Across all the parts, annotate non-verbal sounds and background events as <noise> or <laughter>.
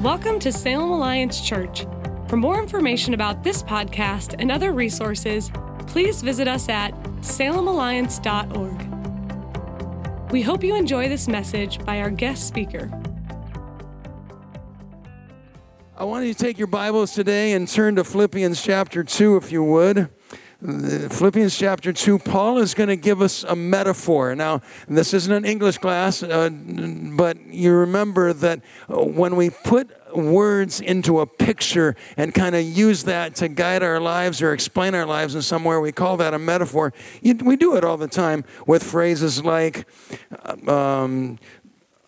Welcome to Salem Alliance Church. For more information about this podcast and other resources, please visit us at salemalliance.org. We hope you enjoy this message by our guest speaker. I want you to take your Bibles today and turn to Philippians chapter 2, if you would. Philippians chapter 2, Paul is going to give us a metaphor. Now, this isn't an English class, uh, but you remember that when we put words into a picture and kind of use that to guide our lives or explain our lives in somewhere, we call that a metaphor. we do it all the time with phrases like, um,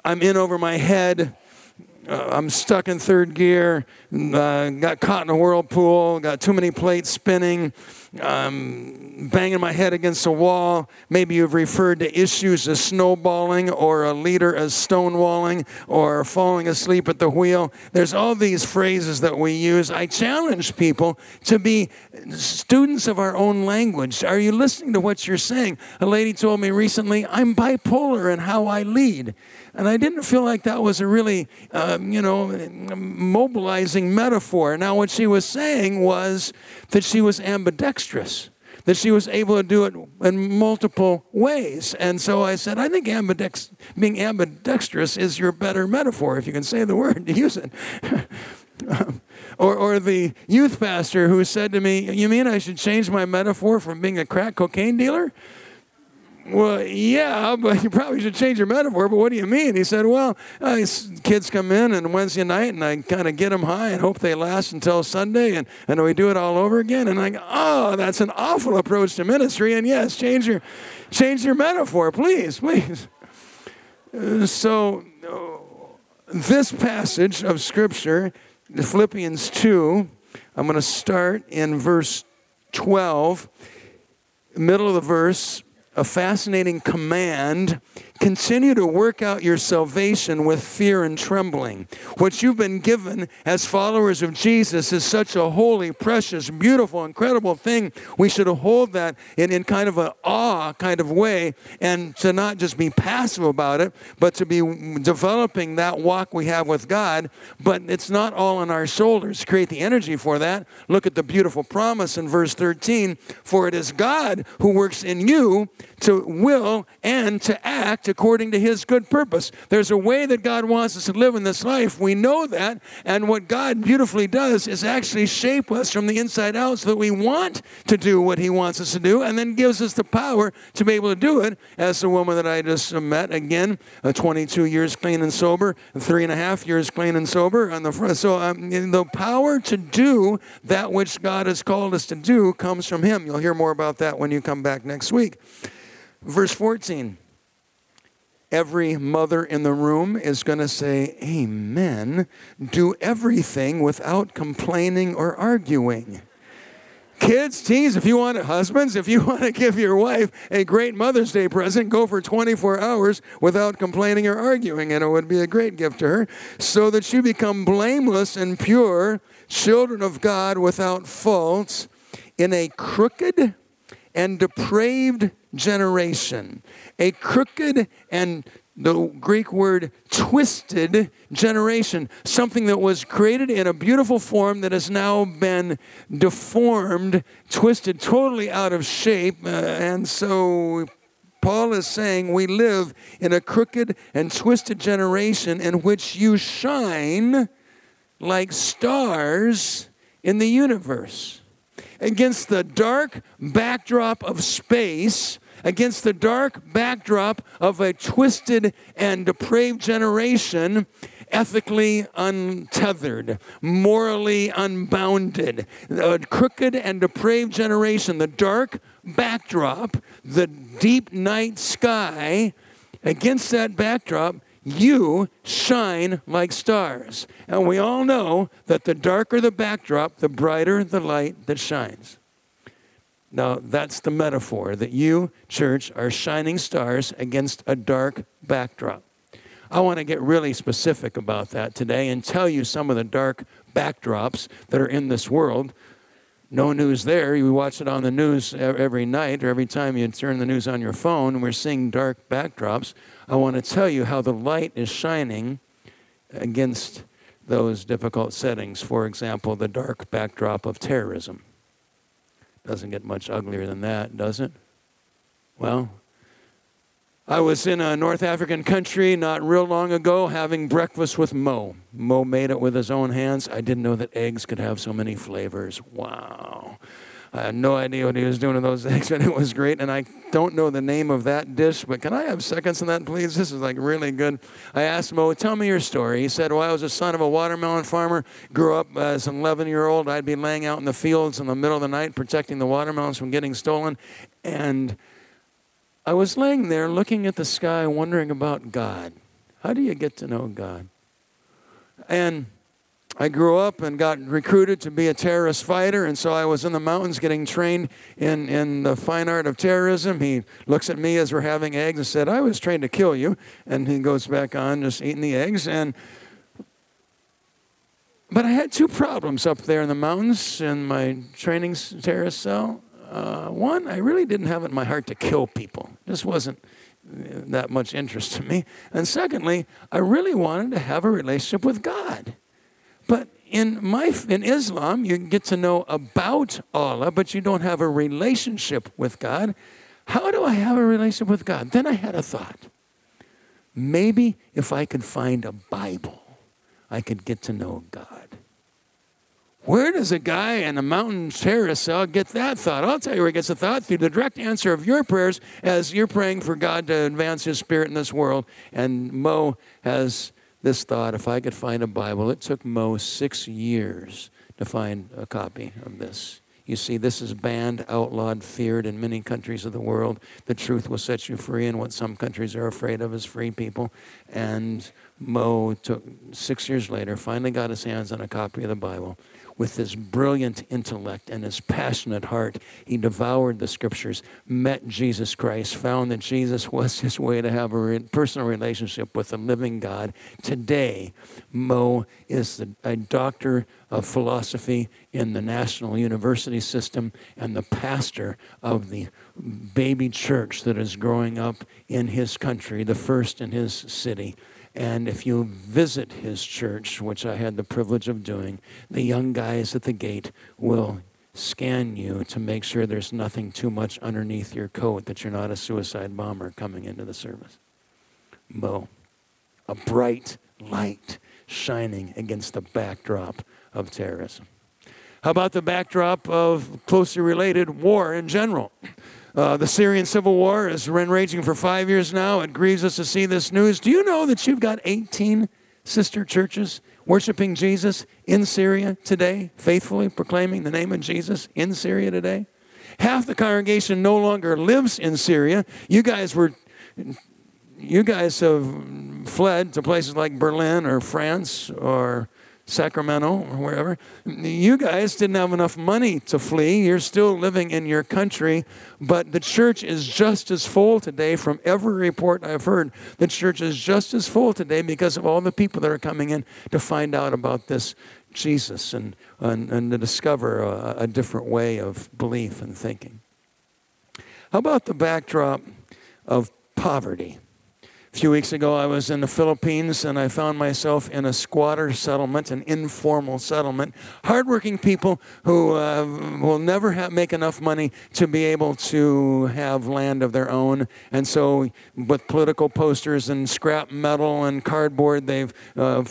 I'm in over my head uh, I'm stuck in third gear, uh, got caught in a whirlpool, got too many plates spinning, um, banging my head against a wall. Maybe you've referred to issues as snowballing or a leader as stonewalling or falling asleep at the wheel. There's all these phrases that we use. I challenge people to be students of our own language. Are you listening to what you're saying? A lady told me recently, I'm bipolar in how I lead. And I didn't feel like that was a really, um, you know, mobilizing metaphor. Now, what she was saying was that she was ambidextrous, that she was able to do it in multiple ways. And so I said, I think ambidex- being ambidextrous is your better metaphor, if you can say the word, to use it. <laughs> Um, or, or the youth pastor who said to me, You mean I should change my metaphor from being a crack cocaine dealer? Well, yeah, but you probably should change your metaphor. But what do you mean? He said, Well, uh, kids come in on Wednesday night and I kind of get them high and hope they last until Sunday and, and we do it all over again. And I go, Oh, that's an awful approach to ministry. And yes, change your, change your metaphor, please, please. Uh, so, this passage of Scripture, Philippians 2, I'm going to start in verse 12, middle of the verse a fascinating command Continue to work out your salvation with fear and trembling. What you've been given as followers of Jesus is such a holy, precious, beautiful, incredible thing. We should hold that in, in kind of an awe kind of way and to not just be passive about it, but to be developing that walk we have with God. But it's not all on our shoulders. Create the energy for that. Look at the beautiful promise in verse 13 For it is God who works in you to will and to act according to his good purpose. There's a way that God wants us to live in this life. We know that. And what God beautifully does is actually shape us from the inside out so that we want to do what he wants us to do and then gives us the power to be able to do it. As the woman that I just met, again, uh, 22 years clean and sober, three and a half years clean and sober on the front. So um, the power to do that which God has called us to do comes from him. You'll hear more about that when you come back next week. Verse 14 every mother in the room is going to say, Amen. Do everything without complaining or arguing. Kids, teens, if you want it, husbands, if you <laughs> want to give your wife a great Mother's Day present, go for 24 hours without complaining or arguing, and it would be a great gift to her, so that you become blameless and pure, children of God without fault, in a crooked and depraved generation. A crooked and the Greek word twisted generation, something that was created in a beautiful form that has now been deformed, twisted totally out of shape. Uh, and so Paul is saying we live in a crooked and twisted generation in which you shine like stars in the universe against the dark backdrop of space, against the dark backdrop of a twisted and depraved generation, ethically untethered, morally unbounded, a crooked and depraved generation, the dark backdrop, the deep night sky, against that backdrop, you shine like stars. And we all know that the darker the backdrop, the brighter the light that shines. Now, that's the metaphor that you, church, are shining stars against a dark backdrop. I want to get really specific about that today and tell you some of the dark backdrops that are in this world no news there. You watch it on the news every night or every time you turn the news on your phone. We're seeing dark backdrops. I want to tell you how the light is shining against those difficult settings. For example, the dark backdrop of terrorism. Doesn't get much uglier than that, does it? Well, I was in a North African country not real long ago having breakfast with Mo. Mo made it with his own hands. I didn't know that eggs could have so many flavors. Wow. I had no idea what he was doing with those <laughs> eggs, but it was great. And I don't know the name of that dish, but can I have seconds on that, please? This is like really good. I asked Mo, oh, tell me your story. He said, Well, I was a son of a watermelon farmer, grew up as an 11 year old. I'd be laying out in the fields in the middle of the night protecting the watermelons from getting stolen. And I was laying there looking at the sky, wondering about God. How do you get to know God? And I grew up and got recruited to be a terrorist fighter, and so I was in the mountains getting trained in, in the fine art of terrorism. He looks at me as we're having eggs and said, I was trained to kill you. And he goes back on just eating the eggs. And but I had two problems up there in the mountains in my training terrorist cell. Uh, one, I really didn't have it in my heart to kill people. This wasn't uh, that much interest to me. And secondly, I really wanted to have a relationship with God. But in my in Islam, you get to know about Allah, but you don't have a relationship with God. How do I have a relationship with God? Then I had a thought. Maybe if I could find a Bible, I could get to know God. Where does a guy in a mountain terrace cell get that thought? I'll tell you where he gets the thought through the direct answer of your prayers as you're praying for God to advance His Spirit in this world. And Mo has this thought if I could find a Bible. It took Mo six years to find a copy of this. You see, this is banned, outlawed, feared in many countries of the world. The truth will set you free, and what some countries are afraid of is free people. And Mo took six years later, finally got his hands on a copy of the Bible with his brilliant intellect and his passionate heart, he devoured the scriptures, met Jesus Christ, found that Jesus was his way to have a personal relationship with the living God. Today, Mo is the, a doctor of philosophy in the National University System and the pastor of the baby church that is growing up in his country, the first in his city. And if you visit his church, which I had the privilege of doing, the young guys at the gate will scan you to make sure there's nothing too much underneath your coat, that you're not a suicide bomber coming into the service. Mo, a bright light shining against the backdrop of terrorism. How about the backdrop of closely related war in general? Uh, the Syrian civil war has been raging for five years now. It grieves us to see this news. Do you know that you've got 18 sister churches worshiping Jesus in Syria today, faithfully proclaiming the name of Jesus in Syria today? Half the congregation no longer lives in Syria. You guys were you guys have fled to places like Berlin or France or Sacramento or wherever. You guys didn't have enough money to flee. You're still living in your country, but the church is just as full today. From every report I've heard, the church is just as full today because of all the people that are coming in to find out about this Jesus and, and, and to discover a, a different way of belief and thinking. How about the backdrop of poverty? A few weeks ago, I was in the Philippines and I found myself in a squatter settlement, an informal settlement. Hardworking people who uh, will never have, make enough money to be able to have land of their own. And so, with political posters and scrap metal and cardboard, they've uh,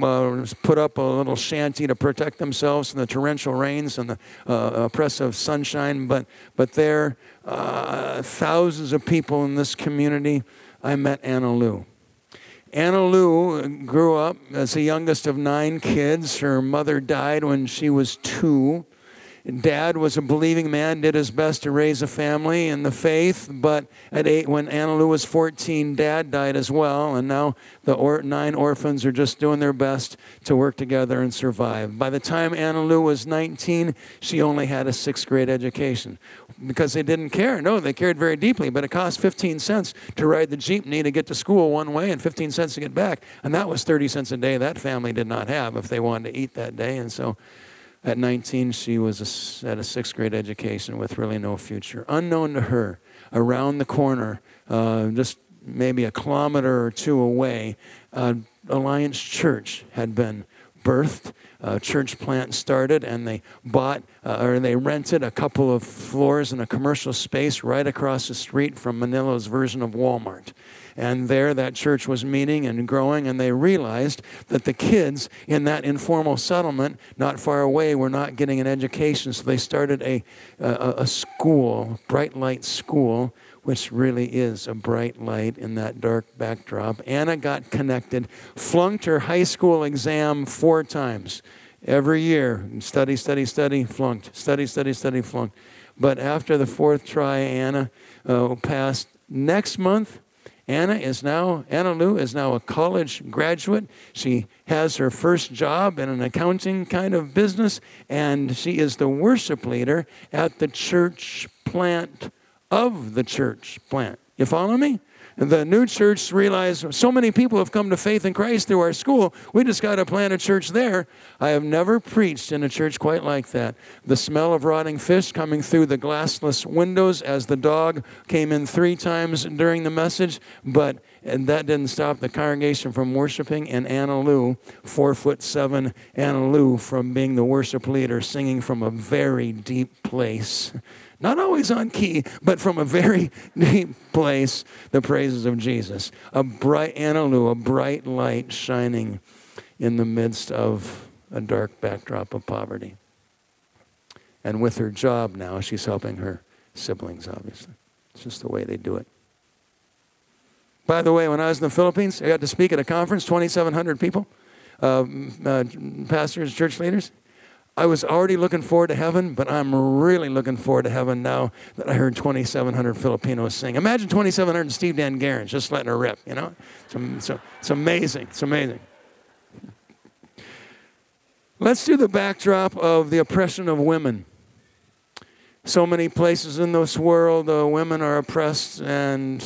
uh, put up a little shanty to protect themselves from the torrential rains and the uh, oppressive sunshine. But, but there, uh, thousands of people in this community. I met Anna Lou. Anna Lou grew up as the youngest of nine kids. Her mother died when she was two. Dad was a believing man, did his best to raise a family in the faith, but at eight, when Anna Lou was 14, Dad died as well, and now the or, nine orphans are just doing their best to work together and survive. By the time Anna Lou was 19, she only had a sixth grade education because they didn't care. No, they cared very deeply, but it cost 15 cents to ride the jeepney to get to school one way and 15 cents to get back. And that was 30 cents a day that family did not have if they wanted to eat that day. And so at 19, she was at a sixth grade education with really no future. Unknown to her, around the corner, uh, just maybe a kilometer or two away, uh, Alliance Church had been birthed. A church plant started, and they bought uh, or they rented a couple of floors in a commercial space right across the street from Manila's version of Walmart. And there, that church was meeting and growing, and they realized that the kids in that informal settlement not far away were not getting an education. So they started a, a, a school, Bright Light School, which really is a bright light in that dark backdrop. Anna got connected, flunked her high school exam four times every year. Study, study, study, flunked. Study, study, study, flunked. But after the fourth try, Anna uh, passed. Next month, Anna is now, Anna Lou is now a college graduate. She has her first job in an accounting kind of business, and she is the worship leader at the church plant of the church plant. You follow me? the new church realized so many people have come to faith in Christ through our school. We just got to plant a church there. I have never preached in a church quite like that. The smell of rotting fish coming through the glassless windows as the dog came in three times during the message, but and that didn't stop the congregation from worshiping and Anna Lou, four foot seven Anna Lou, from being the worship leader, singing from a very deep place. Not always on key, but from a very <laughs> deep place, the praises of Jesus. A bright Anna Lou, a bright light shining in the midst of a dark backdrop of poverty. And with her job now, she's helping her siblings, obviously. It's just the way they do it. By the way, when I was in the Philippines, I got to speak at a conference, 2,700 people, uh, uh, pastors, church leaders. I was already looking forward to heaven, but I'm really looking forward to heaven now that I heard 2,700 Filipinos sing. Imagine 2,700 Steve Dan Garins just letting her rip, you know? It's, it's, it's amazing. It's amazing. Let's do the backdrop of the oppression of women. So many places in this world, uh, women are oppressed and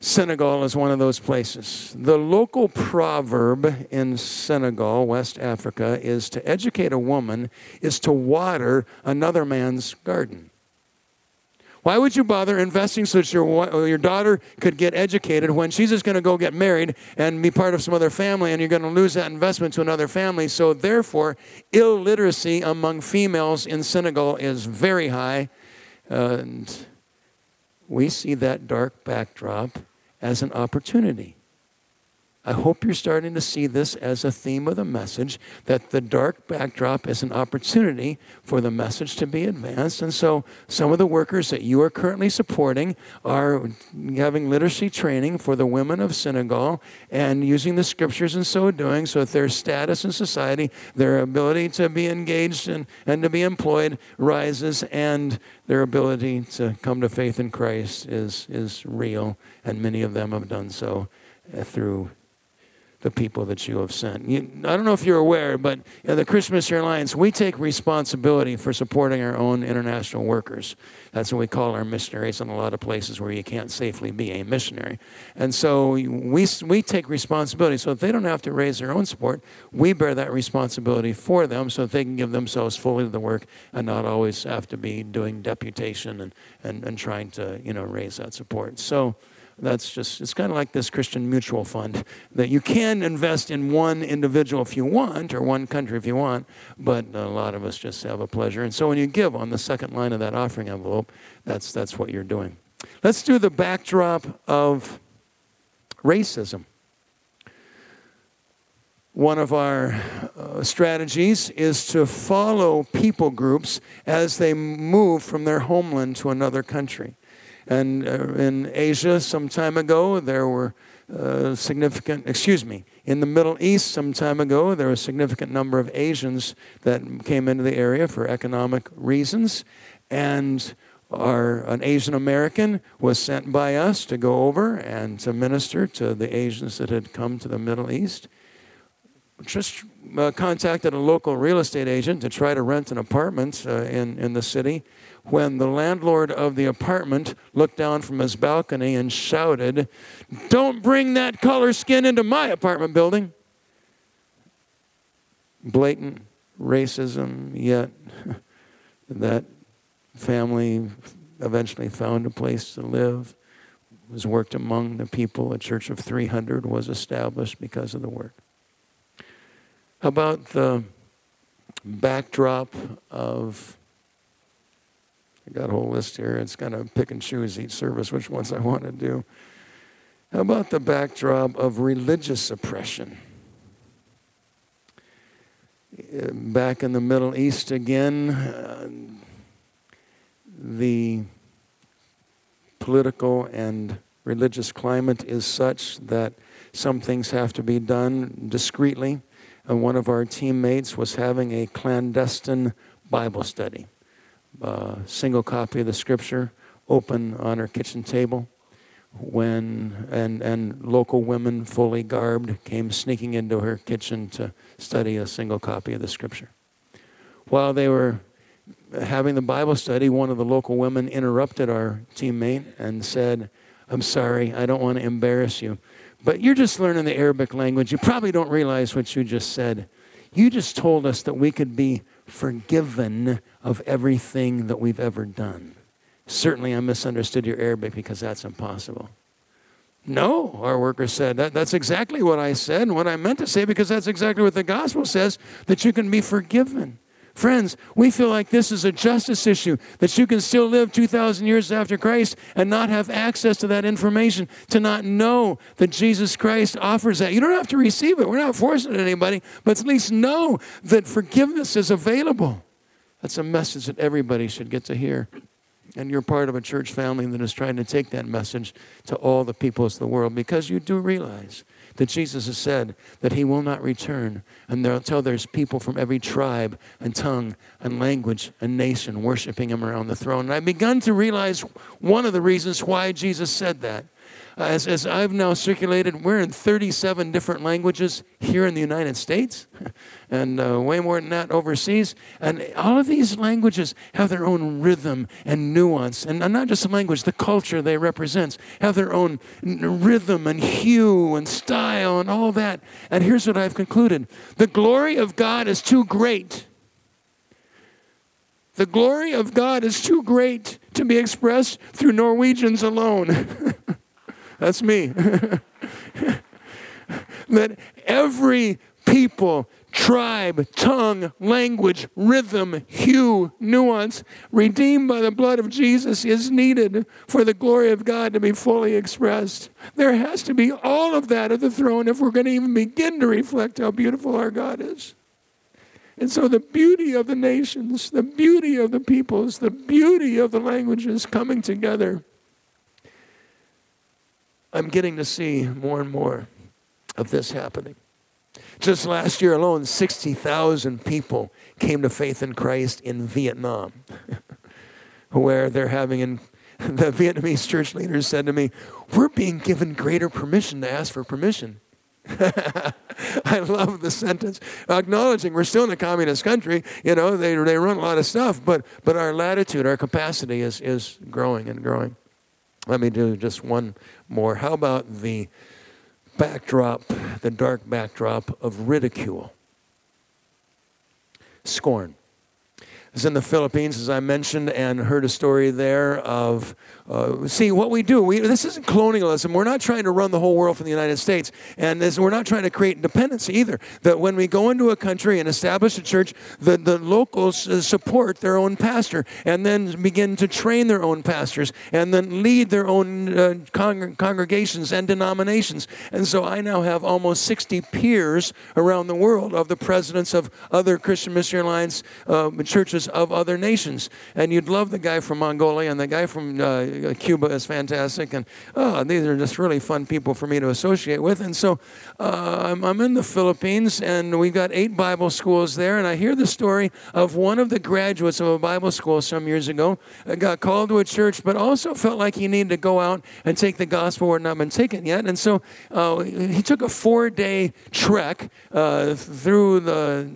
Senegal is one of those places. The local proverb in Senegal, West Africa, is to educate a woman is to water another man's garden. Why would you bother investing so that your, uh, your daughter could get educated when she's just going to go get married and be part of some other family and you're going to lose that investment to another family? So, therefore, illiteracy among females in Senegal is very high. and we see that dark backdrop as an opportunity. I hope you're starting to see this as a theme of the message that the dark backdrop is an opportunity for the message to be advanced. And so, some of the workers that you are currently supporting are having literacy training for the women of Senegal and using the scriptures in so doing so that their status in society, their ability to be engaged and, and to be employed rises, and their ability to come to faith in Christ is, is real. And many of them have done so uh, through the people that you have sent. You, I don't know if you're aware, but in the Christmas Alliance, we take responsibility for supporting our own international workers. That's what we call our missionaries in a lot of places where you can't safely be a missionary. And so we, we take responsibility. So if they don't have to raise their own support, we bear that responsibility for them so that they can give themselves fully to the work and not always have to be doing deputation and, and, and trying to you know, raise that support. So that's just, it's kind of like this Christian mutual fund that you can invest in one individual if you want or one country if you want, but a lot of us just have a pleasure. And so when you give on the second line of that offering envelope, that's, that's what you're doing. Let's do the backdrop of racism. One of our uh, strategies is to follow people groups as they move from their homeland to another country. And uh, in Asia, some time ago, there were uh, significant, excuse me, in the Middle East some time ago, there was a significant number of Asians that came into the area for economic reasons. And our, an Asian American was sent by us to go over and to minister to the Asians that had come to the Middle East. Just uh, contacted a local real estate agent to try to rent an apartment uh, in, in the city when the landlord of the apartment looked down from his balcony and shouted, Don't bring that color skin into my apartment building. Blatant racism, yet <laughs> that family eventually found a place to live, was worked among the people. A church of 300 was established because of the work. About the backdrop of I got a whole list here. It's kind of pick and choose each service which ones I want to do. How about the backdrop of religious oppression? Back in the Middle East again, uh, the political and religious climate is such that some things have to be done discreetly. And one of our teammates was having a clandestine Bible study, a single copy of the scripture open on her kitchen table when and and local women fully garbed came sneaking into her kitchen to study a single copy of the scripture. While they were having the bible study one of the local women interrupted our teammate and said i'm sorry i don't want to embarrass you but you're just learning the arabic language you probably don't realize what you just said you just told us that we could be forgiven of everything that we've ever done Certainly, I misunderstood your Arabic because that's impossible. No, our worker said. That, that's exactly what I said and what I meant to say because that's exactly what the gospel says that you can be forgiven. Friends, we feel like this is a justice issue, that you can still live 2,000 years after Christ and not have access to that information, to not know that Jesus Christ offers that. You don't have to receive it. We're not forcing anybody, but at least know that forgiveness is available. That's a message that everybody should get to hear. And you're part of a church family that is trying to take that message to all the peoples of the world because you do realize that Jesus has said that he will not return until there's people from every tribe and tongue and language and nation worshiping him around the throne. And I've begun to realize one of the reasons why Jesus said that as, as I've now circulated, we're in 37 different languages here in the United States <laughs> and uh, way more than that overseas. And all of these languages have their own rhythm and nuance. And not just the language, the culture they represent have their own rhythm and hue and style and all that. And here's what I've concluded the glory of God is too great. The glory of God is too great to be expressed through Norwegians alone. <laughs> That's me. <laughs> that every people, tribe, tongue, language, rhythm, hue, nuance, redeemed by the blood of Jesus is needed for the glory of God to be fully expressed. There has to be all of that at the throne if we're going to even begin to reflect how beautiful our God is. And so the beauty of the nations, the beauty of the peoples, the beauty of the languages coming together I'm getting to see more and more of this happening. Just last year alone, 60,000 people came to faith in Christ in Vietnam, <laughs> where they're having, in, the Vietnamese church leaders said to me, We're being given greater permission to ask for permission. <laughs> I love the sentence, acknowledging we're still in a communist country. You know, they, they run a lot of stuff, but, but our latitude, our capacity is, is growing and growing. Let me do just one more. How about the backdrop, the dark backdrop of ridicule? Scorn. Was in the Philippines, as I mentioned, and heard a story there of uh, see, what we do, we, this isn't colonialism. We're not trying to run the whole world from the United States. And this, we're not trying to create independence either. That when we go into a country and establish a church, the, the locals uh, support their own pastor and then begin to train their own pastors and then lead their own uh, con- congregations and denominations. And so I now have almost 60 peers around the world of the presidents of other Christian Missionary Alliance uh, of other nations. And you'd love the guy from Mongolia and the guy from uh, uh, Cuba is fantastic, and oh, these are just really fun people for me to associate with. And so uh, I'm, I'm in the Philippines, and we've got eight Bible schools there, and I hear the story of one of the graduates of a Bible school some years ago that got called to a church, but also felt like he needed to go out and take the gospel where it had not been taken yet. And so uh, he took a four-day trek uh, through the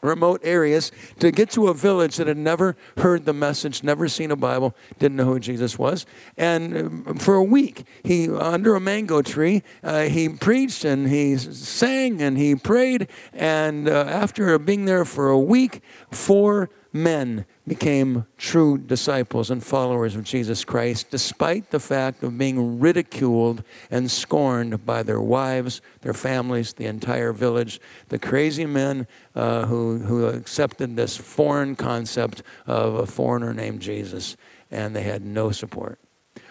remote areas to get to a village that had never heard the message, never seen a Bible, didn't know who Jesus was. And um, for a week, he under a mango tree, uh, he preached and he sang and he prayed. And uh, after being there for a week, four men became true disciples and followers of Jesus Christ, despite the fact of being ridiculed and scorned by their wives, their families, the entire village, the crazy men uh, who, who accepted this foreign concept of a foreigner named Jesus, and they had no support.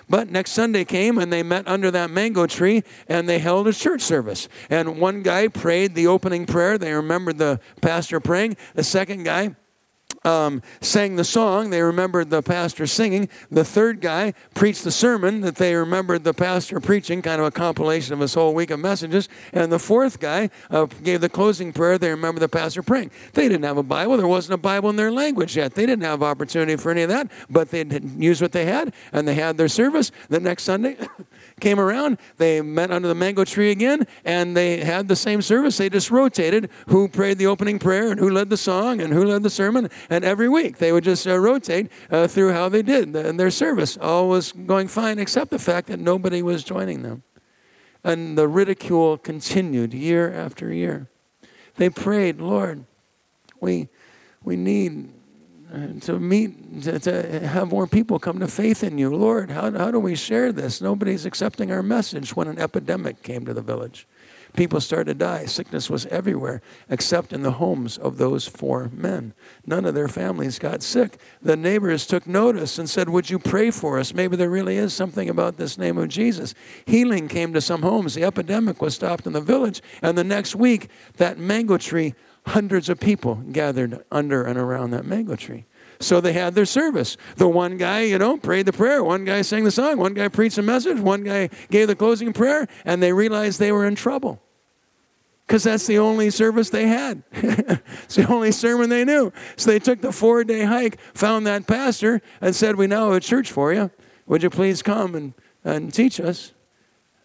But next Sunday came and they met under that mango tree and they held a church service. And one guy prayed the opening prayer. They remembered the pastor praying. The second guy um, sang the song. They remembered the pastor singing. The third guy preached the sermon that they remembered the pastor preaching, kind of a compilation of his whole week of messages. And the fourth guy uh, gave the closing prayer. They remember the pastor praying. They didn't have a Bible. There wasn't a Bible in their language yet. They didn't have opportunity for any of that, but they used what they had, and they had their service. The next Sunday, <coughs> came around, they met under the mango tree again, and they had the same service. They just rotated who prayed the opening prayer and who led the song and who led the sermon. And every week they would just uh, rotate uh, through how they did in their service. All was going fine, except the fact that nobody was joining them. And the ridicule continued year after year. They prayed, Lord, we, we need to meet, to, to, have more people come to faith in you. Lord, how, how do we share this? Nobody's accepting our message when an epidemic came to the village. People started to die. Sickness was everywhere, except in the homes of those four men. None of their families got sick. The neighbors took notice and said, Would you pray for us? Maybe there really is something about this name of Jesus. Healing came to some homes. The epidemic was stopped in the village. And the next week, that mango tree hundreds of people gathered under and around that mango tree. So they had their service. The one guy, you know, prayed the prayer. One guy sang the song. One guy preached a message. One guy gave the closing prayer. And they realized they were in trouble because that's the only service they had. <laughs> it's the only sermon they knew. So they took the four day hike, found that pastor, and said, We now have a church for you. Would you please come and, and teach us?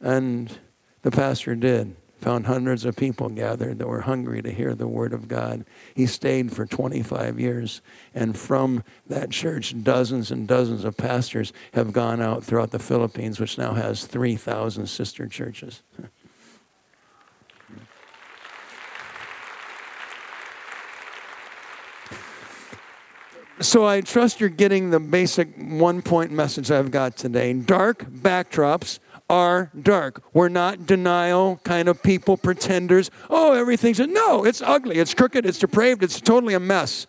And the pastor did found hundreds of people gathered that were hungry to hear the word of God. He stayed for 25 years. And from that church, dozens and dozens of pastors have gone out throughout the Philippines, which now has 3,000 sister churches. <laughs> So I trust you're getting the basic one point message I've got today. Dark backdrops are dark. We're not denial kind of people, pretenders. Oh, everything's a, no, it's ugly, it's crooked, it's depraved, it's totally a mess.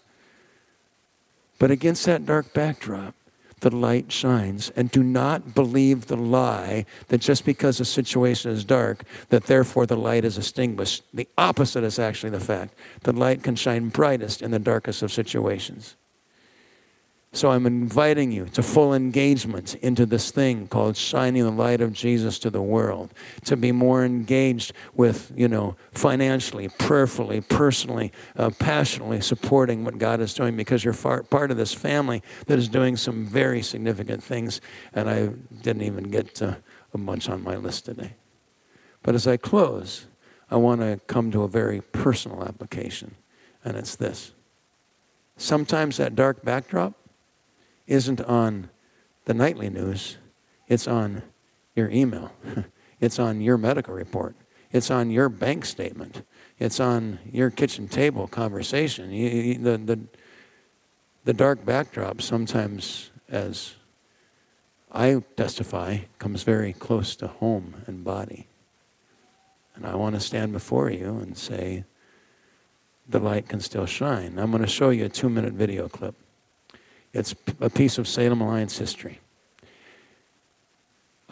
But against that dark backdrop, the light shines. And do not believe the lie that just because a situation is dark, that therefore the light is extinguished. The opposite is actually the fact. The light can shine brightest in the darkest of situations. So I'm inviting you to full engagement into this thing called shining the light of Jesus to the world, to be more engaged with, you know, financially, prayerfully, personally, uh, passionately supporting what God is doing because you're far, part of this family that is doing some very significant things. And I didn't even get to a bunch on my list today. But as I close, I want to come to a very personal application, and it's this. Sometimes that dark backdrop isn't on the nightly news, it's on your email, <laughs> it's on your medical report, it's on your bank statement, it's on your kitchen table conversation. You, the, the, the dark backdrop sometimes, as I testify, comes very close to home and body. And I want to stand before you and say, the light can still shine. I'm going to show you a two minute video clip. It's a piece of Salem Alliance history.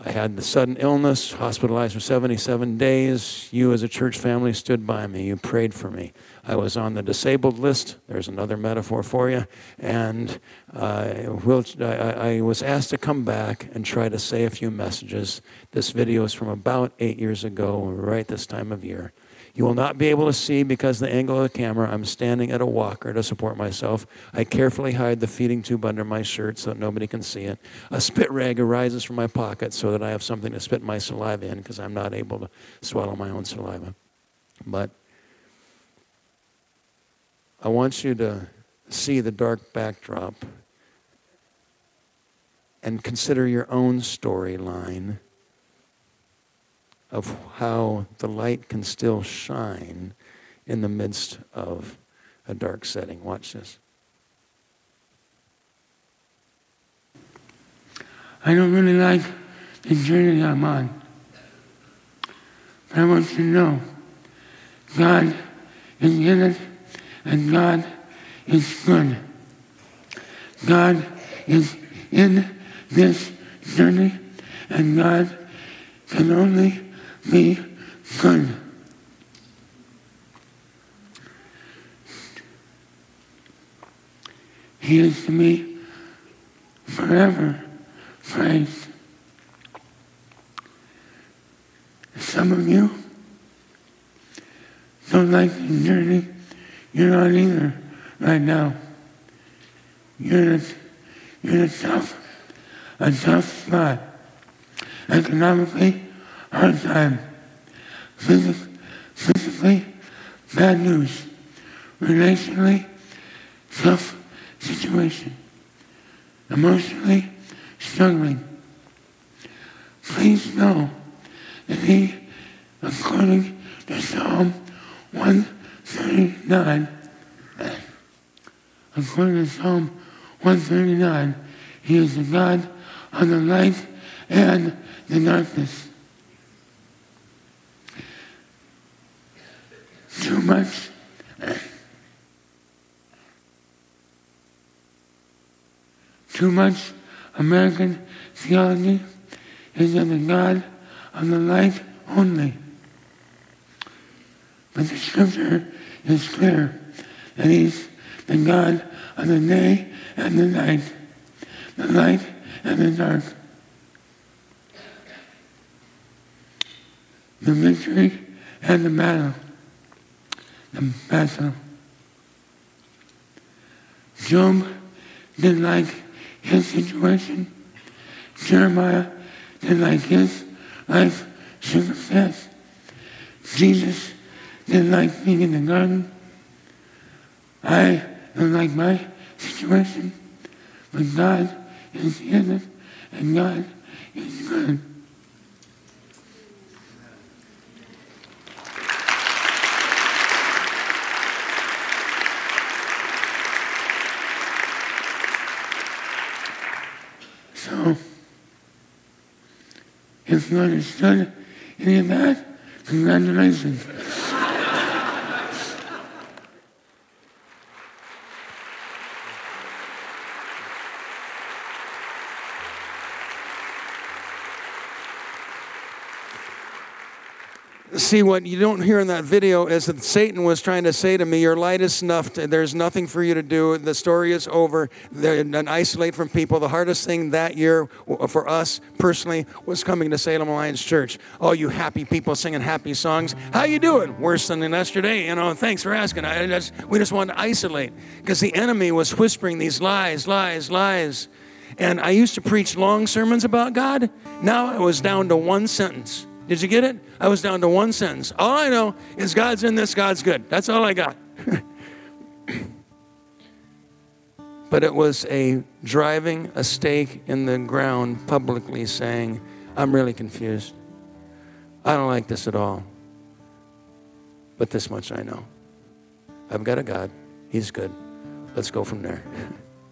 I had the sudden illness, hospitalized for 77 days. You, as a church family, stood by me. You prayed for me. I was on the disabled list. There's another metaphor for you. And uh, I was asked to come back and try to say a few messages. This video is from about eight years ago, right this time of year. You will not be able to see because the angle of the camera. I'm standing at a walker to support myself. I carefully hide the feeding tube under my shirt so that nobody can see it. A spit rag arises from my pocket so that I have something to spit my saliva in because I'm not able to swallow my own saliva. But I want you to see the dark backdrop and consider your own storyline of how the light can still shine in the midst of a dark setting. Watch this. I don't really like the journey I'm on. But I want you to know God is in it and God is good. God is in this journey and God can only be good. He is to me forever praised. Some of you don't like the journey. You're not either right now. You're in a, you're in a tough, a tough spot. Economically, hard time. Physic, physically, bad news. Relationally, tough situation. Emotionally, struggling. Please know that he, according to Psalm 139, according to Psalm 139, he is the God of the light and the darkness. Too much too much American theology is of the God of the light only. But the scripture is clear that he's the God of the day and the night, the light and the dark. The victory and the battle. The battle. Job didn't like his situation. Jeremiah didn't like his life circumstance. Jesus didn't like being in the garden. I don't like my situation. But God is it, and God is good. So, if you understood any of that, congratulations. See, what you don't hear in that video is that Satan was trying to say to me, Your light is snuffed. There's nothing for you to do. The story is over. And isolate from people. The hardest thing that year for us personally was coming to Salem Alliance Church. All you happy people singing happy songs. How you doing? Worse than yesterday. You know, thanks for asking. Just, we just wanted to isolate because the enemy was whispering these lies, lies, lies. And I used to preach long sermons about God. Now I was down to one sentence. Did you get it? I was down to one sentence. All I know is God's in this, God's good. That's all I got. <laughs> but it was a driving a stake in the ground publicly saying, I'm really confused. I don't like this at all. But this much I know. I've got a God. He's good. Let's go from there.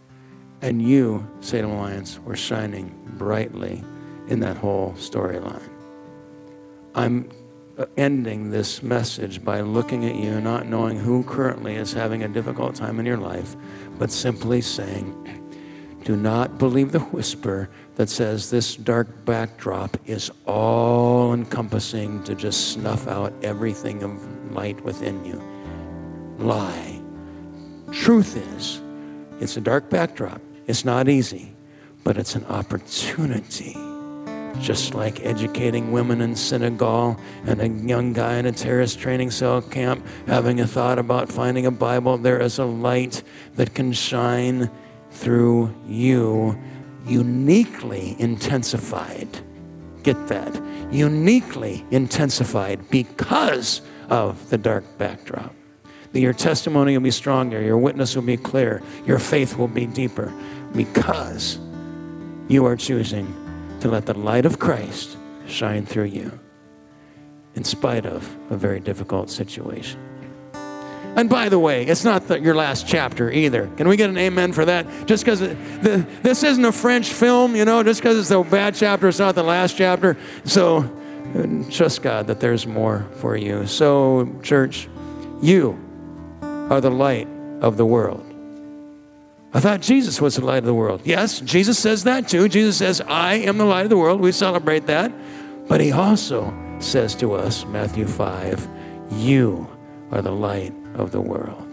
<laughs> and you, Salem Alliance, were shining brightly in that whole storyline. I'm uh, ending this message by looking at you, not knowing who currently is having a difficult time in your life, but simply saying, do not believe the whisper that says this dark backdrop is all encompassing to just snuff out everything of light within you. Lie. Truth is, it's a dark backdrop. It's not easy, but it's an opportunity just like educating women in Senegal and a young guy in a terrorist training cell camp having a thought about finding a Bible, there is a light that can shine through you, uniquely intensified. Get that? Uniquely intensified because of the dark backdrop. That your testimony will be stronger, your witness will be clear, your faith will be deeper because you are choosing to let the light of Christ shine through you in spite of a very difficult situation. And by the way, it's not the, your last chapter either. Can we get an amen for that? Just because this isn't a French film, you know, just because it's a bad chapter, it's not the last chapter. So trust God that there's more for you. So, church, you are the light of the world. I thought Jesus was the light of the world. Yes, Jesus says that too. Jesus says, I am the light of the world. We celebrate that. But he also says to us, Matthew 5, you are the light of the world.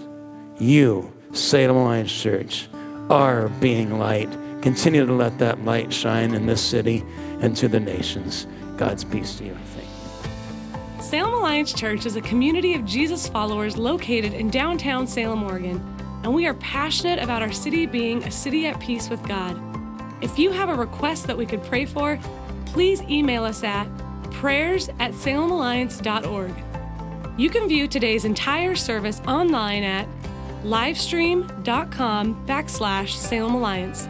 You, Salem Alliance Church, are being light. Continue to let that light shine in this city and to the nations. God's peace to you. Thank you. Salem Alliance Church is a community of Jesus followers located in downtown Salem, Oregon and we are passionate about our city being a city at peace with God. If you have a request that we could pray for, please email us at prayers at salemalliance.org. You can view today's entire service online at livestream.com backslash Salem Alliance.